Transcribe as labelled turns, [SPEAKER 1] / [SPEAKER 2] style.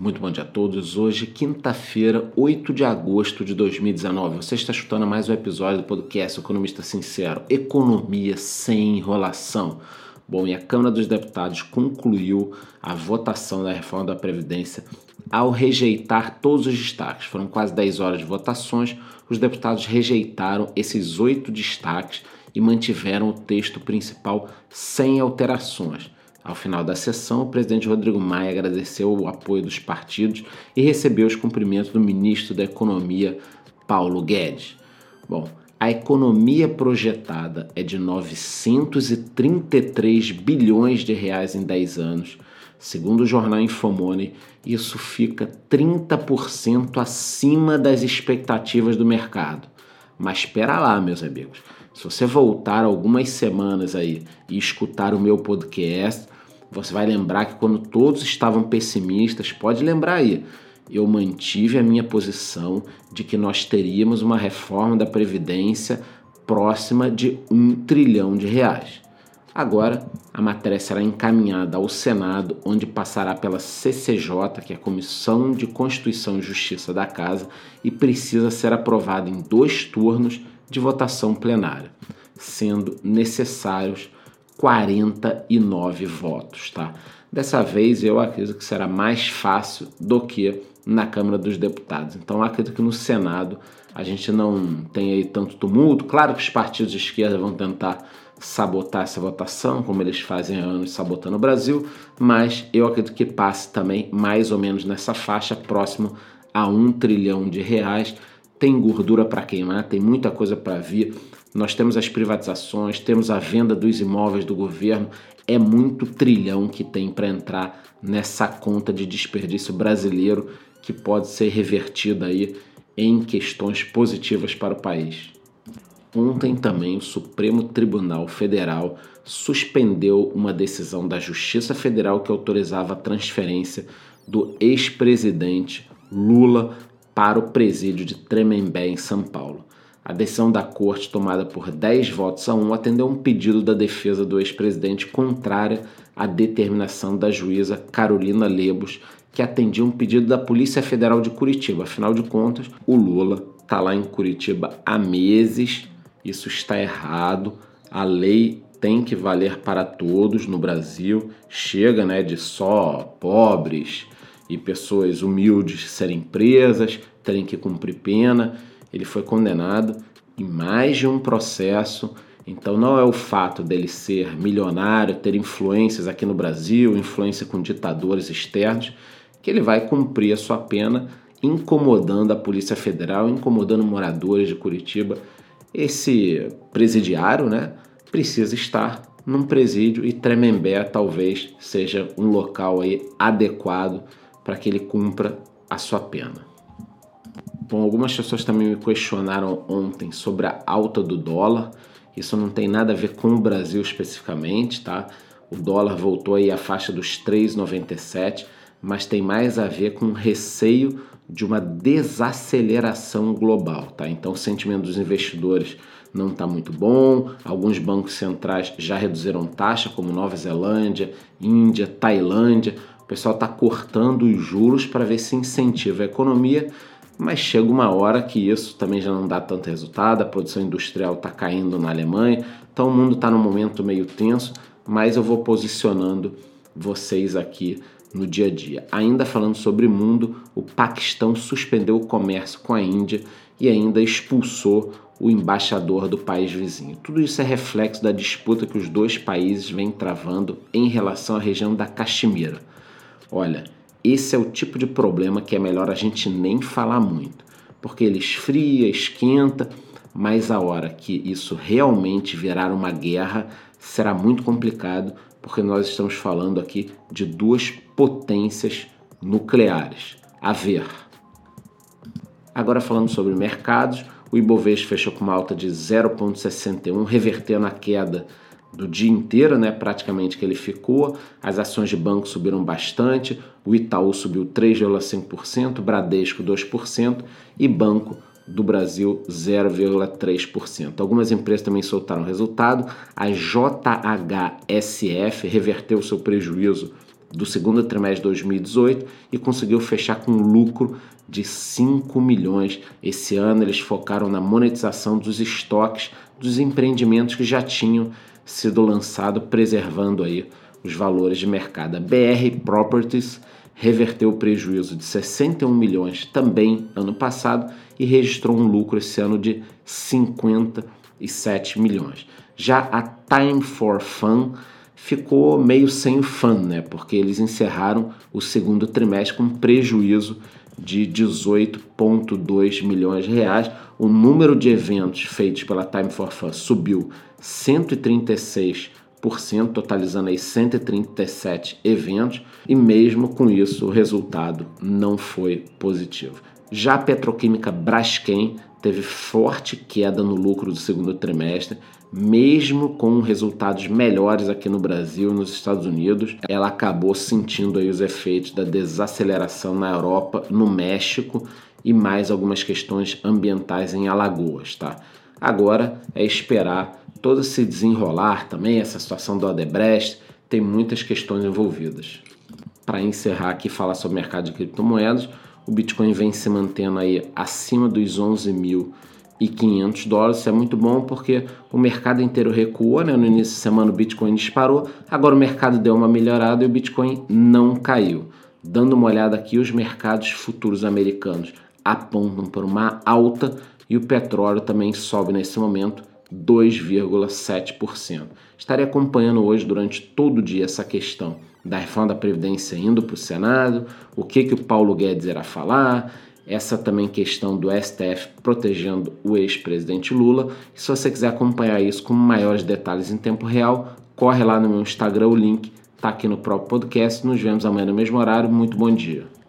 [SPEAKER 1] Muito bom dia a todos. Hoje, quinta-feira, 8 de agosto de 2019. Você está escutando mais um episódio do podcast Economista Sincero. Economia sem enrolação. Bom, e a Câmara dos Deputados concluiu a votação da reforma da Previdência ao rejeitar todos os destaques. Foram quase 10 horas de votações. Os deputados rejeitaram esses oito destaques e mantiveram o texto principal sem alterações. Ao final da sessão, o presidente Rodrigo Maia agradeceu o apoio dos partidos e recebeu os cumprimentos do ministro da Economia, Paulo Guedes. Bom, a economia projetada é de 933 bilhões de reais em 10 anos. Segundo o jornal Infomoney, isso fica 30% acima das expectativas do mercado. Mas espera lá, meus amigos. Se você voltar algumas semanas aí e escutar o meu podcast, você vai lembrar que quando todos estavam pessimistas, pode lembrar aí, eu mantive a minha posição de que nós teríamos uma reforma da Previdência próxima de um trilhão de reais. Agora, a matéria será encaminhada ao Senado, onde passará pela CCJ, que é a Comissão de Constituição e Justiça da Casa, e precisa ser aprovada em dois turnos de votação plenária, sendo necessários 49 votos, tá? Dessa vez eu acredito que será mais fácil do que na Câmara dos Deputados. Então acredito que no Senado a gente não tem aí tanto tumulto. Claro que os partidos de esquerda vão tentar sabotar essa votação, como eles fazem há anos sabotando o Brasil, mas eu acredito que passe também mais ou menos nessa faixa, próximo a um trilhão de reais. Tem gordura para queimar, tem muita coisa para vir nós temos as privatizações, temos a venda dos imóveis do governo. É muito trilhão que tem para entrar nessa conta de desperdício brasileiro que pode ser revertida aí em questões positivas para o país. Ontem também o Supremo Tribunal Federal suspendeu uma decisão da Justiça Federal que autorizava a transferência do ex-presidente Lula para o presídio de Tremembé, em São Paulo. A decisão da corte, tomada por 10 votos a 1, atendeu um pedido da defesa do ex-presidente contrária à determinação da juíza Carolina Lebos, que atendia um pedido da Polícia Federal de Curitiba. Afinal de contas, o Lula está lá em Curitiba há meses, isso está errado, a lei tem que valer para todos no Brasil, chega né, de só pobres e pessoas humildes serem presas, terem que cumprir pena ele foi condenado em mais de um processo. Então não é o fato dele ser milionário, ter influências aqui no Brasil, influência com ditadores externos, que ele vai cumprir a sua pena incomodando a Polícia Federal, incomodando moradores de Curitiba. Esse presidiário, né, precisa estar num presídio e Tremembé talvez seja um local aí adequado para que ele cumpra a sua pena. Bom, algumas pessoas também me questionaram ontem sobre a alta do dólar. Isso não tem nada a ver com o Brasil especificamente, tá? O dólar voltou aí à faixa dos 3,97, mas tem mais a ver com receio de uma desaceleração global, tá? Então o sentimento dos investidores não está muito bom. Alguns bancos centrais já reduziram taxa, como Nova Zelândia, Índia, Tailândia. Pessoal está cortando os juros para ver se incentiva a economia mas chega uma hora que isso também já não dá tanto resultado, a produção industrial está caindo na Alemanha, então o mundo está num momento meio tenso, mas eu vou posicionando vocês aqui no dia a dia. Ainda falando sobre mundo, o Paquistão suspendeu o comércio com a Índia e ainda expulsou o embaixador do país vizinho. Tudo isso é reflexo da disputa que os dois países vêm travando em relação à região da Caxemira. Olha, esse é o tipo de problema que é melhor a gente nem falar muito, porque ele esfria, esquenta, mas a hora que isso realmente virar uma guerra será muito complicado, porque nós estamos falando aqui de duas potências nucleares. A ver. Agora falando sobre mercados, o Ibovespa fechou com uma alta de 0,61, revertendo a queda do dia inteiro, né, praticamente que ele ficou. As ações de banco subiram bastante. O Itaú subiu 3,5%, Bradesco 2% e Banco do Brasil 0,3%. Algumas empresas também soltaram resultado. A JHSF reverteu seu prejuízo do segundo trimestre de 2018 e conseguiu fechar com lucro de 5 milhões. Esse ano eles focaram na monetização dos estoques dos empreendimentos que já tinham sido lançados, preservando aí os valores de mercado. A BR Properties reverteu o prejuízo de 61 milhões também ano passado e registrou um lucro esse ano de 57 milhões. Já a Time for Fun ficou meio sem fã, né? Porque eles encerraram o segundo trimestre com prejuízo de 18,2 milhões de reais. O número de eventos feitos pela Time for Fun subiu 136%, totalizando aí 137 eventos, e mesmo com isso o resultado não foi positivo. Já a petroquímica Braskem teve forte queda no lucro do segundo trimestre, mesmo com resultados melhores aqui no Brasil e nos Estados Unidos, ela acabou sentindo aí os efeitos da desaceleração na Europa, no México e mais algumas questões ambientais em Alagoas, tá? Agora é esperar todo se desenrolar também, essa situação do Odebrecht, tem muitas questões envolvidas. Para encerrar aqui falar sobre o mercado de criptomoedas, o Bitcoin vem se mantendo aí acima dos 11.500 dólares. Isso é muito bom porque o mercado inteiro recuou, né? No início da semana o Bitcoin disparou, agora o mercado deu uma melhorada e o Bitcoin não caiu. Dando uma olhada aqui, os mercados futuros americanos apontam para uma alta e o petróleo também sobe nesse momento 2,7%. Estarei acompanhando hoje durante todo o dia essa questão da reforma da Previdência indo para o Senado, o que, que o Paulo Guedes irá falar, essa também questão do STF protegendo o ex-presidente Lula. E se você quiser acompanhar isso com maiores detalhes em tempo real, corre lá no meu Instagram, o link está aqui no próprio podcast. Nos vemos amanhã no mesmo horário. Muito bom dia.